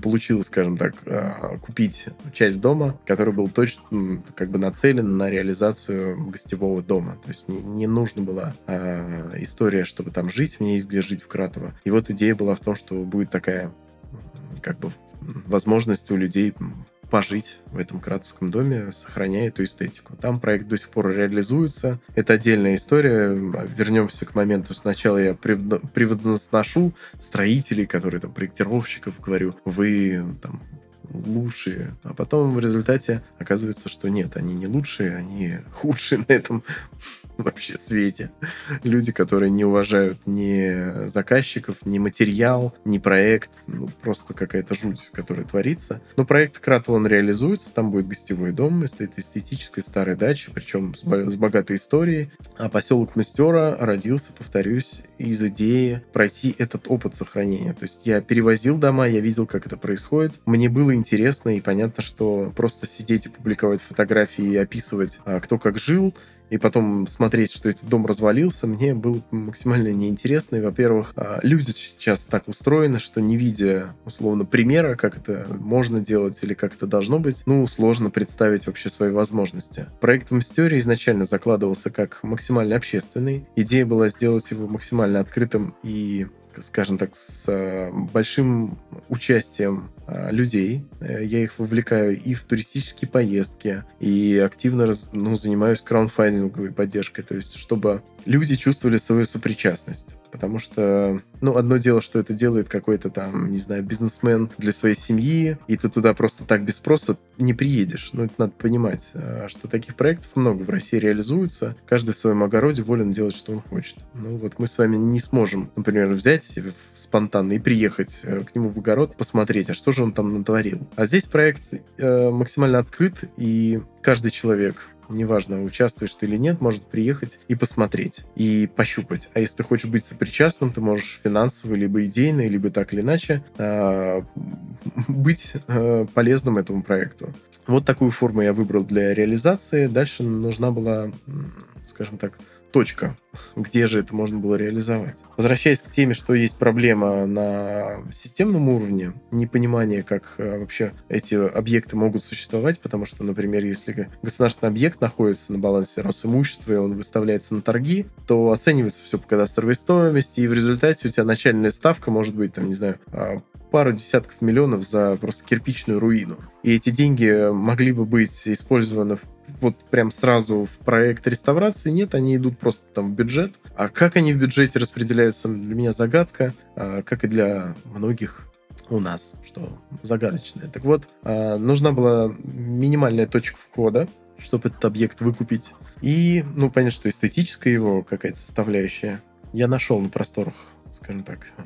получилось, скажем так, а, купить часть дома, который был точно как бы нацелен на реализацию гостевого дома. То есть не нужна была а, история, чтобы там жить, мне есть где жить в Кратово. И вот идея была в том, что будет такая как бы возможность у людей пожить в этом кратовском доме, сохраняя эту эстетику. Там проект до сих пор реализуется. Это отдельная история. Вернемся к моменту. Сначала я превозношу строителей, которые там проектировщиков, говорю, вы там лучшие. А потом в результате оказывается, что нет, они не лучшие, они худшие на этом вообще свете. Люди, которые не уважают ни заказчиков, ни материал, ни проект. Ну, просто какая-то жуть, которая творится. Но проект Кратова, реализуется. Там будет гостевой дом, стоит эстетическая старая дача, причем с, с богатой историей. А поселок Мастера родился, повторюсь, из идеи пройти этот опыт сохранения. То есть я перевозил дома, я видел, как это происходит. Мне было интересно и понятно, что просто сидеть и публиковать фотографии и описывать, а, кто как жил, и потом смотреть, что этот дом развалился, мне было максимально неинтересно. И, во-первых, а, люди сейчас так устроены, что не видя, условно, примера, как это можно делать или как это должно быть, ну, сложно представить вообще свои возможности. Проект в Мистерии изначально закладывался как максимально общественный. Идея была сделать его максимально открытым и скажем так, с э, большим участием людей. Э, я их вовлекаю и в туристические поездки, и активно ну, занимаюсь краунфайдинговой поддержкой, то есть чтобы люди чувствовали свою сопричастность. Потому что, ну, одно дело, что это делает какой-то там, не знаю, бизнесмен для своей семьи, и ты туда просто так без спроса не приедешь. Ну, это надо понимать, а, что таких проектов много в России реализуются. Каждый в своем огороде волен делать, что он хочет. Ну, вот мы с вами не сможем, например, взять спонтанно и приехать э, к нему в огород, посмотреть, а что же он там натворил. А здесь проект э, максимально открыт, и каждый человек неважно, участвуешь ты или нет, может приехать и посмотреть, и пощупать. А если ты хочешь быть сопричастным, ты можешь финансово, либо идейно, либо так или иначе э, быть э, полезным этому проекту. Вот такую форму я выбрал для реализации. Дальше нужна была, скажем так, точка, где же это можно было реализовать. Возвращаясь к теме, что есть проблема на системном уровне, непонимание, как э, вообще эти объекты могут существовать, потому что, например, если государственный объект находится на балансе Росимущества, и он выставляется на торги, то оценивается все по кадастровой стоимости, и в результате у тебя начальная ставка может быть, там, не знаю, а, пару десятков миллионов за просто кирпичную руину. И эти деньги могли бы быть использованы вот прям сразу в проект реставрации. Нет, они идут просто там в бюджет. А как они в бюджете распределяются, для меня загадка, а, как и для многих у нас, что загадочное. Так вот, а, нужна была минимальная точка входа, чтобы этот объект выкупить. И, ну, понятно, что эстетическая его какая-то составляющая. Я нашел на просторах, скажем так, а,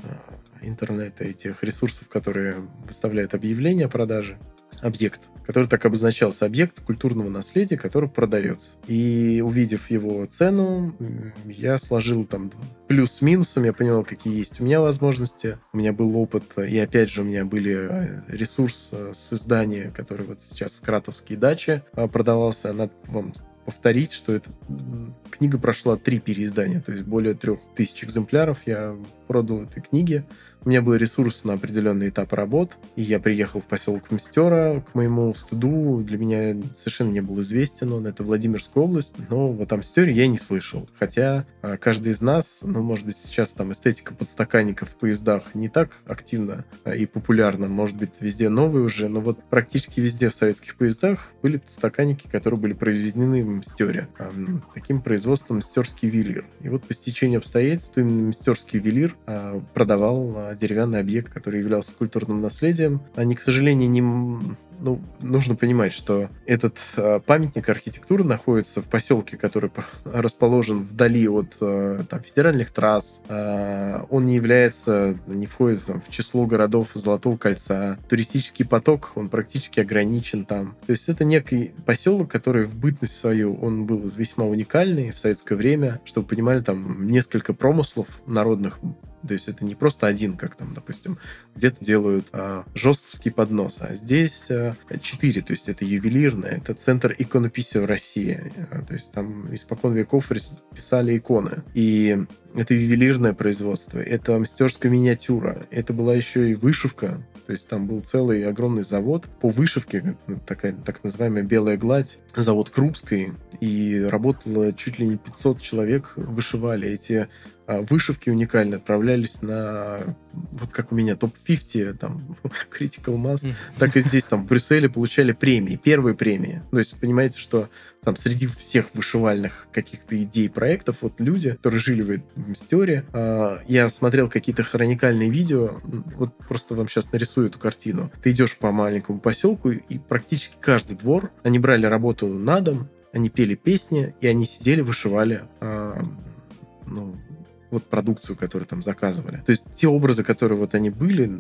интернета и тех ресурсов, которые выставляют объявления о продаже, объект, который так обозначался, объект культурного наследия, который продается. И увидев его цену, я сложил там плюс с минусом, я понял, какие есть у меня возможности. У меня был опыт, и опять же у меня были э, ресурсы с издания, который вот сейчас Кратовские дачи а, продавался. Надо вам повторить, что эта книга прошла три переиздания, то есть более трех тысяч экземпляров я продал этой книги. У меня был ресурс на определенный этап работ, и я приехал в поселок Мстера. К моему стыду для меня совершенно не был известен он. Это Владимирская область, но вот о Мстере я не слышал. Хотя а, каждый из нас, ну, может быть, сейчас там эстетика подстаканников в поездах не так активно а, и популярна, может быть, везде новые уже, но вот практически везде в советских поездах были подстаканники, которые были произведены в Мстере. А, таким производством Мстерский ювелир. И вот по стечению обстоятельств именно Мстерский ювелир продавал деревянный объект, который являлся культурным наследием. Они, к сожалению, не ну, нужно понимать, что этот э, памятник архитектуры находится в поселке, который расположен вдали от э, там, федеральных трасс. Э, он не является, не входит там, в число городов Золотого кольца. Туристический поток, он практически ограничен там. То есть это некий поселок, который в бытность свою, он был весьма уникальный в советское время. Чтобы понимали, там несколько промыслов народных то есть это не просто один, как там, допустим, где-то делают а, жесткий поднос, а здесь а, четыре. То есть это ювелирное, это центр иконописи в России. А, то есть там испокон веков писали иконы. И это ювелирное производство, это мастерская миниатюра, это была еще и вышивка. То есть там был целый огромный завод по вышивке, ну, такая так называемая белая гладь, завод Крупской, и работало чуть ли не 500 человек, вышивали эти вышивки уникальные отправлялись на, вот как у меня, топ-50, там, Critical Mass, mm. так и здесь, там, в Брюсселе получали премии, первые премии. То есть, понимаете, что там среди всех вышивальных каких-то идей, проектов, вот люди, которые жили в Мстере, э, я смотрел какие-то хроникальные видео, вот просто вам сейчас нарисую эту картину. Ты идешь по маленькому поселку, и практически каждый двор, они брали работу на дом, они пели песни, и они сидели, вышивали э, ну, вот продукцию, которую там заказывали. То есть те образы, которые вот они были,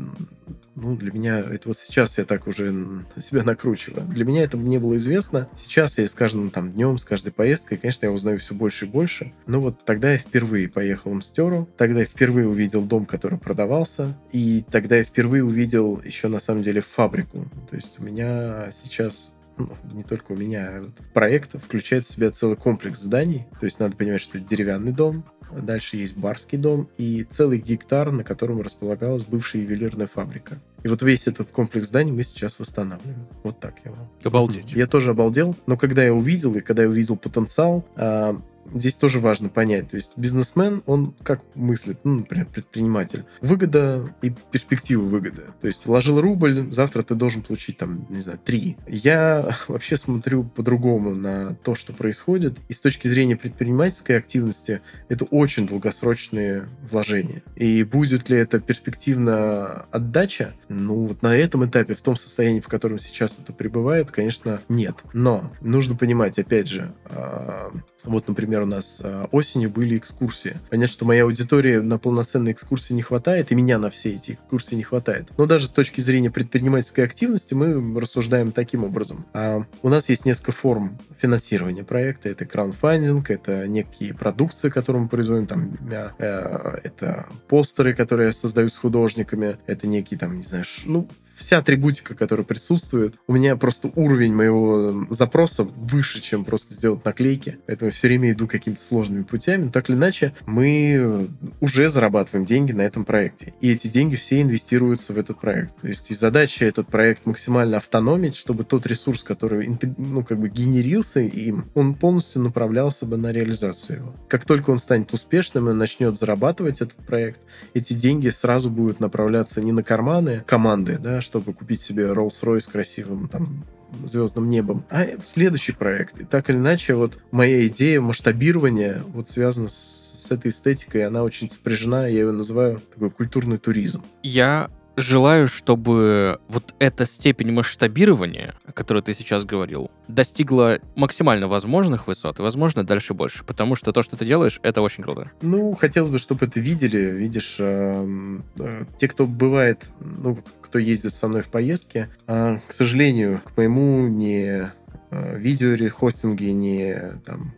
ну, для меня, это вот сейчас я так уже себя накручиваю. Для меня это не было известно. Сейчас я с каждым там днем, с каждой поездкой, конечно, я узнаю все больше и больше. Но вот тогда я впервые поехал в Мстеру, тогда я впервые увидел дом, который продавался, и тогда я впервые увидел еще на самом деле фабрику. То есть у меня сейчас ну, не только у меня, а проект включает в себя целый комплекс зданий. То есть надо понимать, что это деревянный дом, Дальше есть барский дом и целый гектар, на котором располагалась бывшая ювелирная фабрика. И вот весь этот комплекс зданий мы сейчас восстанавливаем. Вот так я вам. Обалдеть. Я тоже обалдел, но когда я увидел, и когда я увидел потенциал, а, здесь тоже важно понять. То есть бизнесмен, он как мыслит, ну, например, предприниматель. Выгода и перспективы выгоды. То есть вложил рубль, завтра ты должен получить там, не знаю, три. Я вообще смотрю по-другому на то, что происходит. И с точки зрения предпринимательской активности, это очень долгосрочные вложения. И будет ли это перспективно отдача? Ну, вот на этом этапе, в том состоянии, в котором сейчас это пребывает, конечно, нет. Но нужно понимать, опять же, а, вот, например, у нас а, осенью были экскурсии. Понятно, что моей аудитории на полноценные экскурсии не хватает, и меня на все эти экскурсии не хватает. Но даже с точки зрения предпринимательской активности мы рассуждаем таким образом. А у нас есть несколько форм финансирования проекта. Это краудфандинг, это некие продукции, которые мы производим, там, э, это постеры, которые я создаю с художниками, это некие, там, не знаю, ну, вся атрибутика, которая присутствует. У меня просто уровень моего запроса выше, чем просто сделать наклейки. Поэтому все время иду какими-то сложными путями. Но так или иначе, мы уже зарабатываем деньги на этом проекте. И эти деньги все инвестируются в этот проект. То есть и задача этот проект максимально автономить, чтобы тот ресурс, который ну, как бы генерился им, он полностью направлялся бы на реализацию его. Как только он станет успешным и начнет зарабатывать этот проект, эти деньги сразу будут направляться не на карманы команды, да, чтобы купить себе Rolls-Royce красивым там звездным небом, а следующий проект. И так или иначе, вот моя идея масштабирования вот связана с, с этой эстетикой, она очень сопряжена, я ее называю такой культурный туризм. Я желаю, чтобы вот эта степень масштабирования, о которой ты сейчас говорил, достигла максимально возможных высот, и, возможно, дальше больше. Потому что то, что ты делаешь, это очень круто. Ну, хотелось бы, чтобы это видели. Видишь, э, э, те, кто бывает, ну, кто ездит со мной в поездке, э, к сожалению, к моему не э, видеохостинге, не там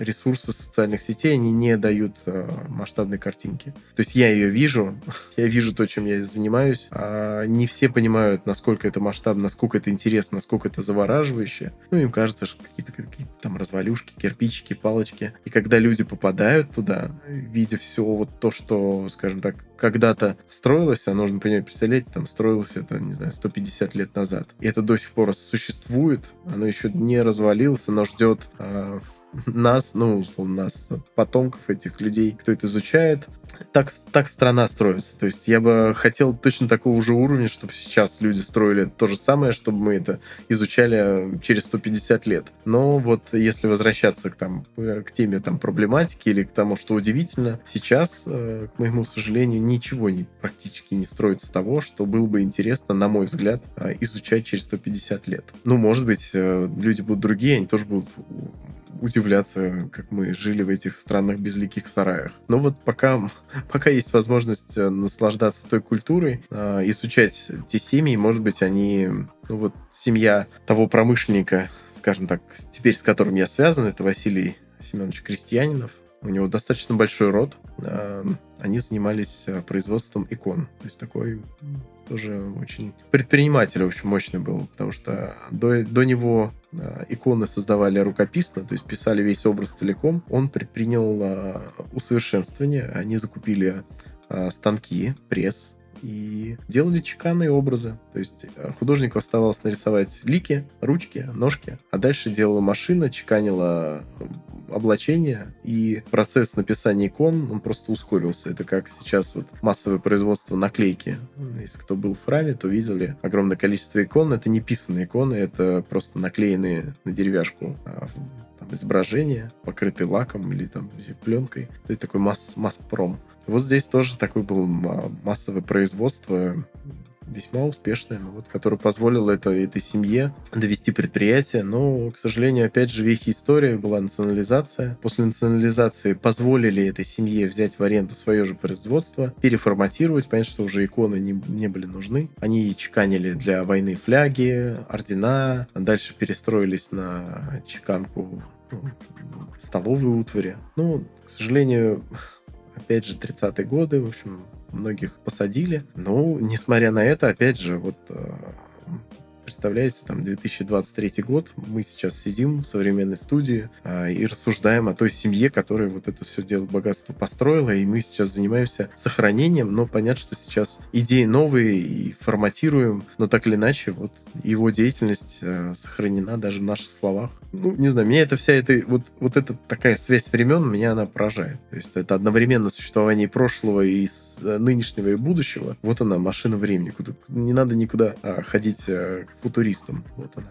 ресурсы социальных сетей, они не дают э, масштабной картинки. То есть я ее вижу, я вижу то, чем я занимаюсь, а не все понимают, насколько это масштабно, насколько это интересно, насколько это завораживающе. Ну, им кажется, что какие-то какие там развалюшки, кирпичики, палочки. И когда люди попадают туда, видя все вот то, что, скажем так, когда-то строилось, а нужно понять, представлять, там строилось это, не знаю, 150 лет назад. И это до сих пор существует, оно еще не развалилось, оно ждет э, нас, ну, условно, нас, потомков этих людей, кто это изучает. Так, так страна строится. То есть я бы хотел точно такого же уровня, чтобы сейчас люди строили то же самое, чтобы мы это изучали через 150 лет. Но вот если возвращаться к, там, к теме там, проблематики или к тому, что удивительно, сейчас, э, к моему сожалению, ничего не, практически не строится того, что было бы интересно, на мой взгляд, э, изучать через 150 лет. Ну, может быть, э, люди будут другие, они тоже будут удивляться, как мы жили в этих странных безликих сараях. Но вот пока, пока есть возможность э, наслаждаться той культурой, э, изучать те семьи, может быть, они... Ну вот семья того промышленника, скажем так, теперь с которым я связан, это Василий Семенович Крестьянинов. У него достаточно большой род. Э, они занимались производством икон. То есть такой тоже очень предприниматель, в общем, мощный был, потому что до, до него э, иконы создавали рукописно, то есть писали весь образ целиком. Он предпринял э, усовершенствование, они закупили э, станки, пресс, и делали чеканные образы. То есть художнику оставалось нарисовать лики, ручки, ножки, а дальше делала машина, чеканила облачения, и процесс написания икон, он просто ускорился. Это как сейчас вот массовое производство наклейки. Если кто был в храме, то видели огромное количество икон. Это не писанные иконы, это просто наклеенные на деревяшку а, там, изображения, покрытые лаком или там пленкой. Это такой масс, масс-пром. Вот здесь тоже такое было массовое производство весьма успешная, ну, вот, которая позволила это, этой семье довести предприятие. Но, к сожалению, опять же, в их истории была национализация. После национализации позволили этой семье взять в аренду свое же производство, переформатировать. Понятно, что уже иконы не, не были нужны. Они чеканили для войны фляги, ордена, дальше перестроились на чеканку ну, столовой утвари. Ну, к сожалению, опять же, 30-е годы, в общем, многих посадили. Но, несмотря на это, опять же, вот э, представляете, там 2023 год, мы сейчас сидим в современной студии э, и рассуждаем о той семье, которая вот это все дело богатство построила, и мы сейчас занимаемся сохранением, но понятно, что сейчас идеи новые и форматируем, но так или иначе вот его деятельность э, сохранена даже в наших словах. Ну, не знаю, меня это вся эта вот, вот эта такая связь времен, меня она поражает. То есть это одновременно существование прошлого и э, нынешнего и будущего. Вот она, машина времени. Куда, не надо никуда а, ходить а, к футуристам. Вот она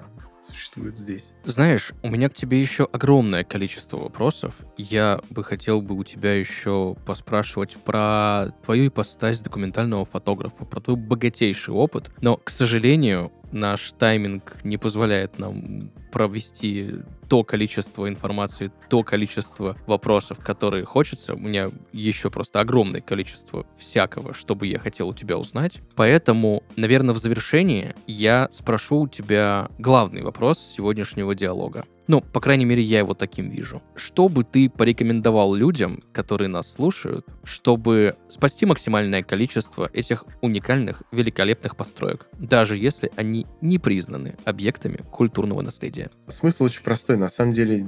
существует здесь. Знаешь, у меня к тебе еще огромное количество вопросов. Я бы хотел бы у тебя еще поспрашивать про твою ипостась документального фотографа, про твой богатейший опыт. Но, к сожалению, наш тайминг не позволяет нам провести то количество информации, то количество вопросов, которые хочется. У меня еще просто огромное количество всякого, что бы я хотел у тебя узнать. Поэтому, наверное, в завершении я спрошу у тебя главный вопрос сегодняшнего диалога. Ну, по крайней мере, я его таким вижу. Что бы ты порекомендовал людям, которые нас слушают, чтобы спасти максимальное количество этих уникальных, великолепных построек, даже если они не признаны объектами культурного наследия? Смысл очень простой. На самом деле,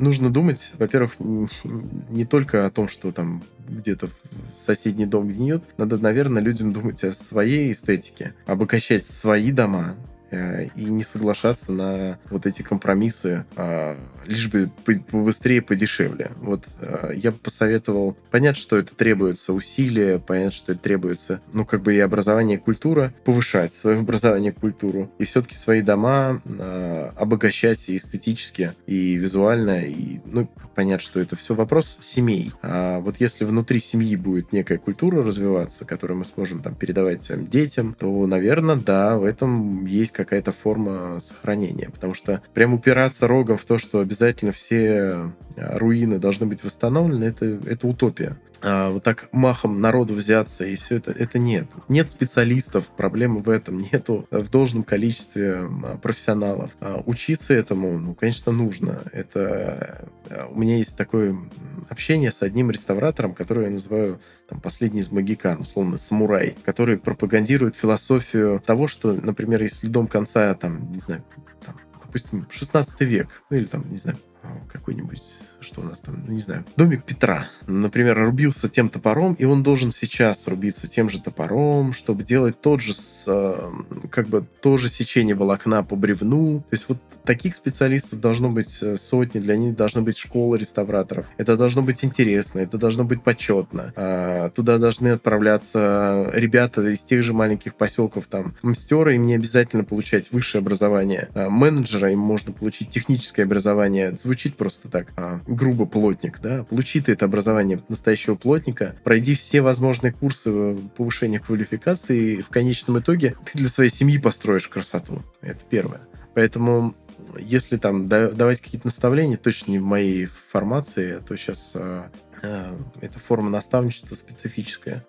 нужно думать, во-первых, не только о том, что там где-то соседний дом гниет, надо, наверное, людям думать о своей эстетике, обогащать свои дома, и не соглашаться на вот эти компромиссы, а, лишь бы по- побыстрее, подешевле. Вот э, я бы посоветовал понять, что это требуется усилия, понять, что это требуется, ну, как бы и образование, и культура, повышать свое образование, культуру, и все-таки свои дома а, обогащать и эстетически, и визуально, и, ну, понять, что это все вопрос семей. А вот если внутри семьи будет некая культура развиваться, которую мы сможем там передавать своим детям, то, наверное, да, в этом есть какая-то форма сохранения. Потому что прям упираться рогом в то, что обязательно все а, руины должны быть восстановлены, это, это утопия. А вот так махом народу взяться и все это, это нет. Нет специалистов, проблемы в этом, нету в должном количестве профессионалов. А учиться этому, ну, конечно, нужно. Это а, у меня есть такое общение с одним реставратором, который я называю там, последний из магикан, условно, самурай, который пропагандирует философию того, что, например, если дом конца, там, не знаю, там, допустим, 16 век, ну или там, не знаю, какой-нибудь, что у нас там, ну, не знаю, домик Петра, например, рубился тем топором, и он должен сейчас рубиться тем же топором, чтобы делать тот же, с, э, как бы, то же сечение волокна по бревну. То есть вот таких специалистов должно быть э, сотни, для них должна быть школа реставраторов. Это должно быть интересно, это должно быть почетно. А, Туда должны отправляться ребята из тех же маленьких поселков, там, мастеры, им не обязательно получать высшее образование. А, Менеджера им можно получить техническое образование. Звучит просто так, а, грубо плотник, да. Получи ты это образование настоящего плотника, пройди все возможные курсы повышения квалификации, и в конечном итоге ты для своей семьи построишь красоту. Это первое. Поэтому если там да- давать какие-то наставления, точно не в моей формации, то сейчас а, а, это форма наставничества специфическая.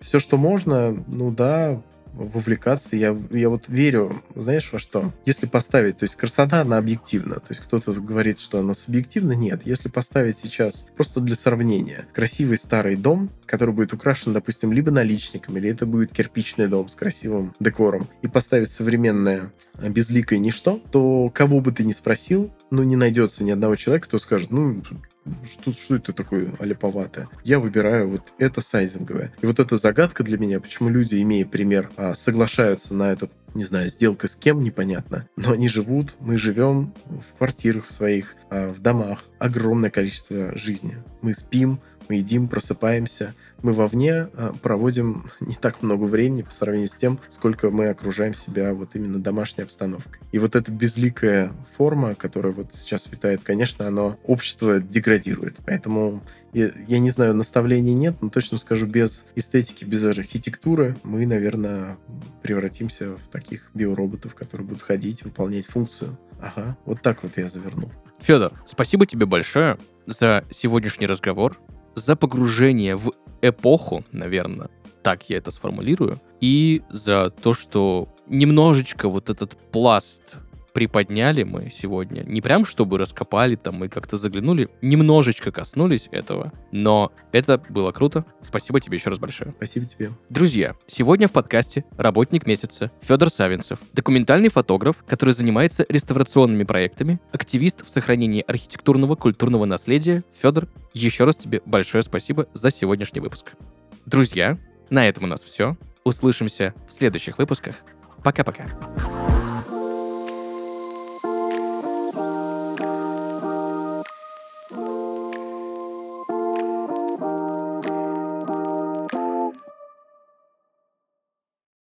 все, что можно, ну да, вовлекаться. Я, я вот верю, знаешь, во что? Если поставить, то есть красота, она объективна. То есть кто-то говорит, что она субъективна. Нет. Если поставить сейчас, просто для сравнения, красивый старый дом, который будет украшен, допустим, либо наличниками, или это будет кирпичный дом с красивым декором, и поставить современное а, безликое ничто, то кого бы ты ни спросил, ну, не найдется ни одного человека, кто скажет, ну, что, что это такое аляповатое? Я выбираю вот это сайзинговое. И вот эта загадка для меня, почему люди, имея пример, а, соглашаются на этот не знаю, сделка с кем, непонятно. Но они живут, мы живем в квартирах своих, а, в домах. Огромное количество жизни. Мы спим, мы едим, просыпаемся. Мы вовне а, проводим не так много времени по сравнению с тем, сколько мы окружаем себя вот именно домашней обстановкой. И вот эта безликая форма, которая вот сейчас витает, конечно, оно общество деградирует. Поэтому я, я не знаю, наставлений нет, но точно скажу, без эстетики, без архитектуры мы, наверное, превратимся в таких биороботов, которые будут ходить, выполнять функцию. Ага, вот так вот я завернул. Федор, спасибо тебе большое за сегодняшний разговор, за погружение в эпоху, наверное, так я это сформулирую, и за то, что немножечко вот этот пласт приподняли мы сегодня. Не прям, чтобы раскопали там и как-то заглянули, немножечко коснулись этого, но это было круто. Спасибо тебе еще раз большое. Спасибо тебе. Друзья, сегодня в подкасте работник месяца Федор Савинцев, документальный фотограф, который занимается реставрационными проектами, активист в сохранении архитектурного культурного наследия. Федор, еще раз тебе большое спасибо за сегодняшний выпуск. Друзья, на этом у нас все. Услышимся в следующих выпусках. Пока-пока.